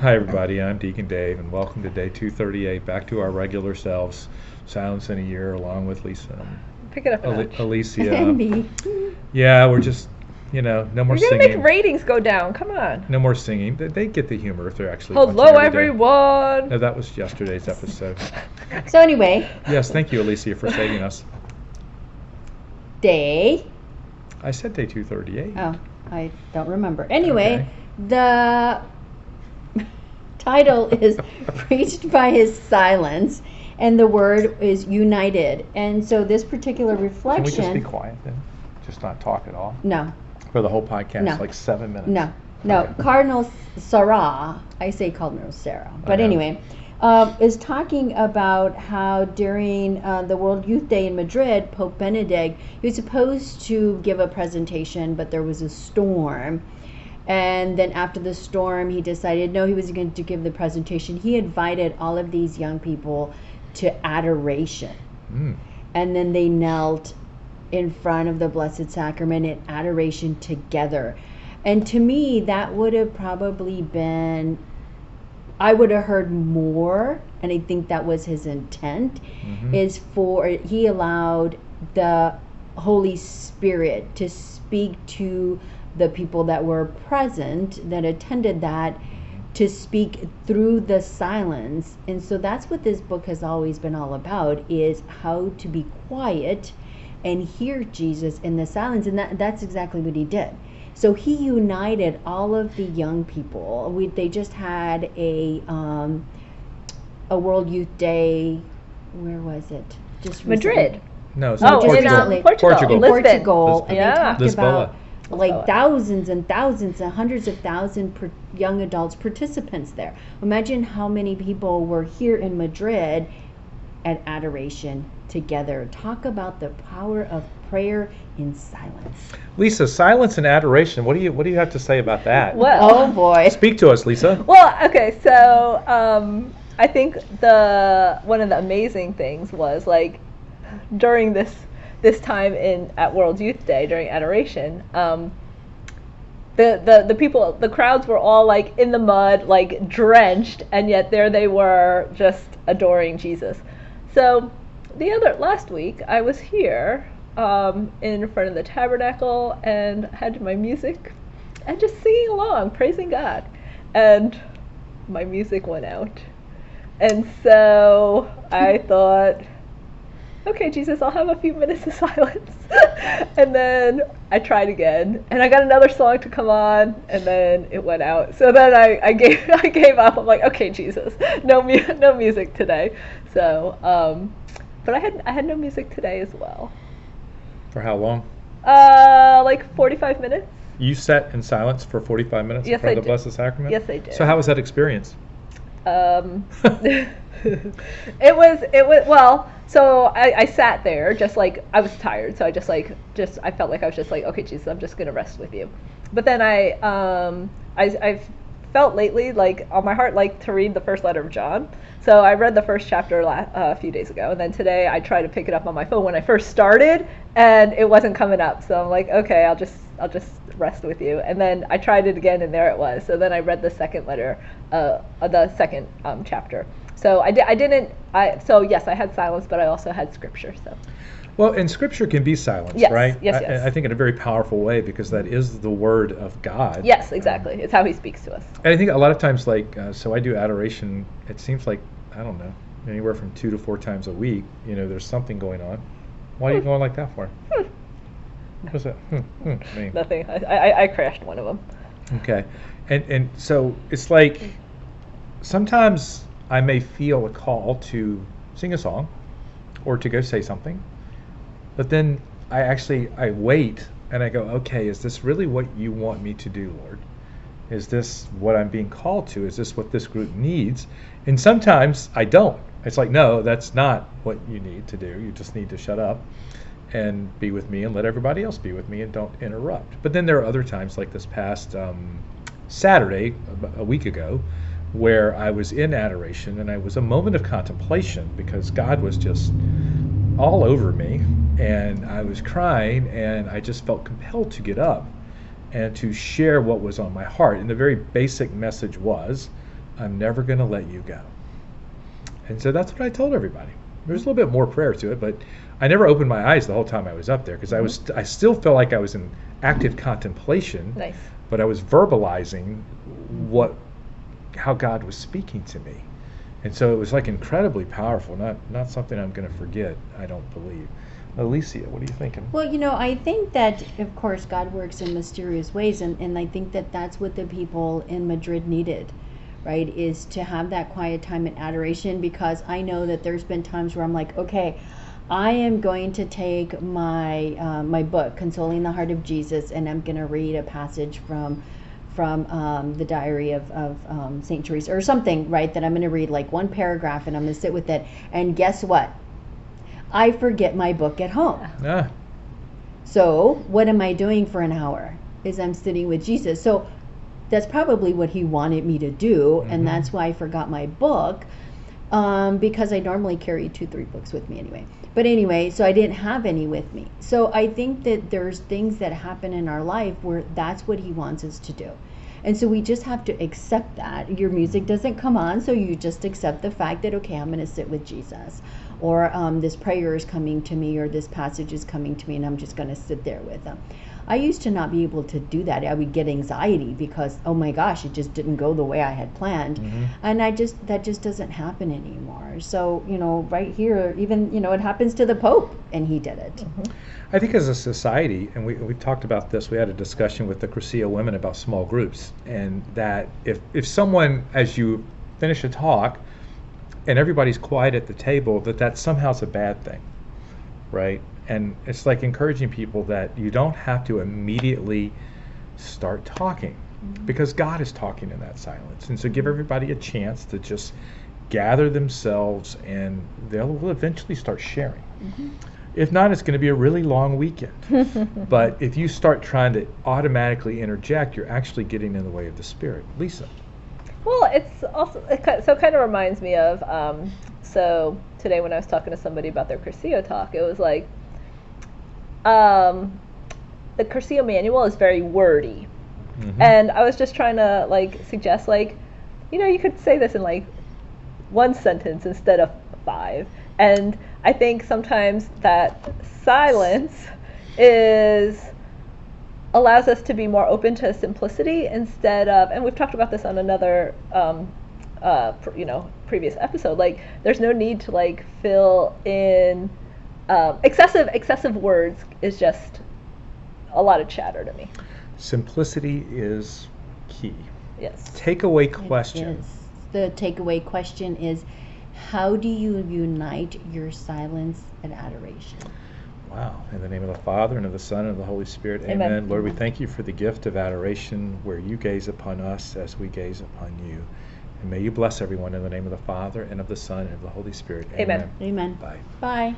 Hi, everybody. I'm Deacon Dave, and welcome to day 238, back to our regular selves. Silence in a year, along with Lisa, and Pick it up a Ali- notch. Alicia. And me. Yeah, we're just, you know, no more You're gonna singing. make ratings go down. Come on. no more singing. They, they get the humor if they're actually. watching Hello, every day. everyone. No, that was yesterday's episode. So anyway, yes, thank you, Alicia, for saving us. day. I said day 238. Oh, I don't remember. Anyway, Okay. the title is preached by his silence, and the word is united. And so this particular Can we reflection. just be quiet then? Just not talk at all No, for the whole podcast, No. like seven minutes. no, no. Okay. Cardinal Sarah, I say Cardinal Sarah, but know. anyway, um, is talking about how during uh, the World Youth Day in Madrid, Pope Benedict, he was supposed to give a presentation, but there was a storm. And then after the storm, he decided no, he was going to give the presentation. He invited all of these young people to adoration. Mm. And then they knelt in front of the Blessed Sacrament in adoration together. And to me, that would have probably been, I would have heard more, and I think that was his intent, Mhm. is for, he allowed the Holy Spirit to speak to the people that were present, that attended that, to speak through the silence. And so that's what this book has always been all about is how to be quiet and hear Jesus in the silence. And that, that's exactly what he did. So he united all of the young people. We, they just had a um, a World Youth Day. Where was it? Just recently. Madrid. No, it's Oh, not just Portugal. Portugal. Portugal. Lisbon. Portugal, and Yeah. they talked Lisboa. about like Lisboa. thousands and thousands and hundreds of thousands per young adults participants there. Imagine how many people were here in Madrid at adoration together. Talk about the power of prayer in silence. Lisa, silence and adoration. What do you What do you have to say about that? Well, Oh boy. Speak to us, Lisa. well, okay. So um, I think the one of the amazing things was like during this this time in at World Youth Day during adoration. Um, the, the, the people the crowds were all like in the mud like drenched and yet there they were just adoring jesus so the other last week i was here um, in front of the tabernacle and had my music and just singing along praising god and my music went out and so i thought okay, Jesus, I'll have a few minutes of silence. and then I tried again, and I got another song to come on, and then it went out. So then I, I gave I gave up. I'm like, okay, Jesus, no mu- no music today. So, um, but I had I had no music today as well. For how long? Uh, like 45 minutes. You sat in silence for 45 minutes Yes, in front I of the did. Blessed Sacrament? Yes, I did. So how was that experience? Um, it was it was well. So I, I sat there just like I was tired, so I just like just I felt like I was just like okay, Jesus, I'm just gonna rest with you. But then I um I I've felt lately like on my heart like to read the first letter of John. So I read the first chapter la- uh, a few days ago, and then today I tried to pick it up on my phone when I first started, and it wasn't coming up. So I'm like, okay, I'll just I'll just rest with you. And then I tried it again, and there it was. So then I read the second letter, uh, uh, the second um, chapter. So I, di- I didn't. I so yes, I had silence, but I also had scripture. So Well, and Scripture can be silence, Yes, right? yes, I, yes. I think in a very powerful way because that is the Word of God. yes, exactly. It's how he speaks to us. And I think a lot of times, like, uh, so I do adoration. It seems like I don't know, anywhere from two to four times a week. You know, there's something going on. Why are you going like that for? What's that? Hmm, hmm, mean? Nothing. I, I, I crashed one of them. Okay, and and so it's like sometimes I may feel a call to sing a song or to go say something, but then I actually I wait and I go, okay, is this really what you want me to do, Lord? Is this what I'm being called to? Is this what this group needs? And sometimes I don't. It's like, no, that's not what you need to do. You just need to shut up and be with me and let everybody else be with me and don't interrupt. But then there are other times, like this past um, Saturday, a, week ago, where I was in adoration and I was a moment of contemplation because God was just all over me and I was crying and I just felt compelled to get up and to share what was on my heart. And the very basic message was I'm never going to let you go. And so that's what I told everybody. There was a little bit more prayer to it, but I never opened my eyes the whole time I was up there because I was I still felt like I was in active contemplation, Nice. but I was verbalizing what how God was speaking to me. And so it was like incredibly powerful, not not something I'm going to forget, I don't believe. Alicia, what are you thinking? Well, you know, I think that, of course, God works in mysterious ways, and, and I think that that's what the people in Madrid needed, right? Is to have that quiet time and adoration because I know that there's been times where I'm like, okay, I am going to take my uh, my book, Consoling the Heart of Jesus, and I'm going to read a passage from from um, the diary of, of um, St. Teresa or something, right? That I'm going to read like one paragraph and I'm going to sit with it. And guess what? I forget my book at home. Ah, So, what am I doing for an hour? Is I'm sitting with Jesus. So, that's probably what he wanted me to do, Mhm. and that's why I forgot my book um, because I normally carry two, three books with me anyway. But anyway, so I didn't have any with me. So, I think that there's things that happen in our life where that's what he wants us to do. And so we just have to accept that. Your music doesn't come on, so you just accept the fact that, okay, I'm going to sit with Jesus. Or um, this prayer is coming to me, or this passage is coming to me, and I'm just going to sit there with them. I used to not be able to do that. I would get anxiety because, oh my gosh, it just didn't go the way I had planned. mhm. And I just, that just doesn't happen anymore. So, you know, right here, even, you know, it happens to the Pope, and he did it. I think as a society, and we, we talked about this, we had a discussion with the Cursillo women about small groups, and that if, if someone, as you finish a talk, and everybody's quiet at the table, that that somehow is a bad thing, right? And it's like encouraging people that you don't have to immediately start talking, mm-hmm. because God is talking in that silence, and so give everybody a chance to just gather themselves, and they'll will eventually start sharing. Mm-hmm. If not, it's going to be a really long weekend. but if you start trying to automatically interject, you're actually getting in the way of the spirit. Lisa. Well, it's also it, so it kind of reminds me of um, so today when I was talking to somebody about their Cursillo talk, it was like um, the Cursillo manual is very wordy, Mhm. and I was just trying to like suggest like, you know, you could say this in like one sentence instead of five, and I think sometimes that silence is allows us to be more open to simplicity instead of and we've talked about this on another um, uh, pr- you know previous episode like there's no need to like fill in um, excessive excessive words is just a lot of chatter to me Simplicity is key. yes Takeaway It question. is. The takeaway question is how do you unite your silence and adoration? Wow. In the name of the Father, and of the Son, and of the Holy Spirit. Amen. Amen. Lord, we thank you for the gift of adoration where you gaze upon us as we gaze upon you. And may you bless everyone in the name of the Father, and of the Son, and of the Holy Spirit. Amen. Amen. Bye. Bye.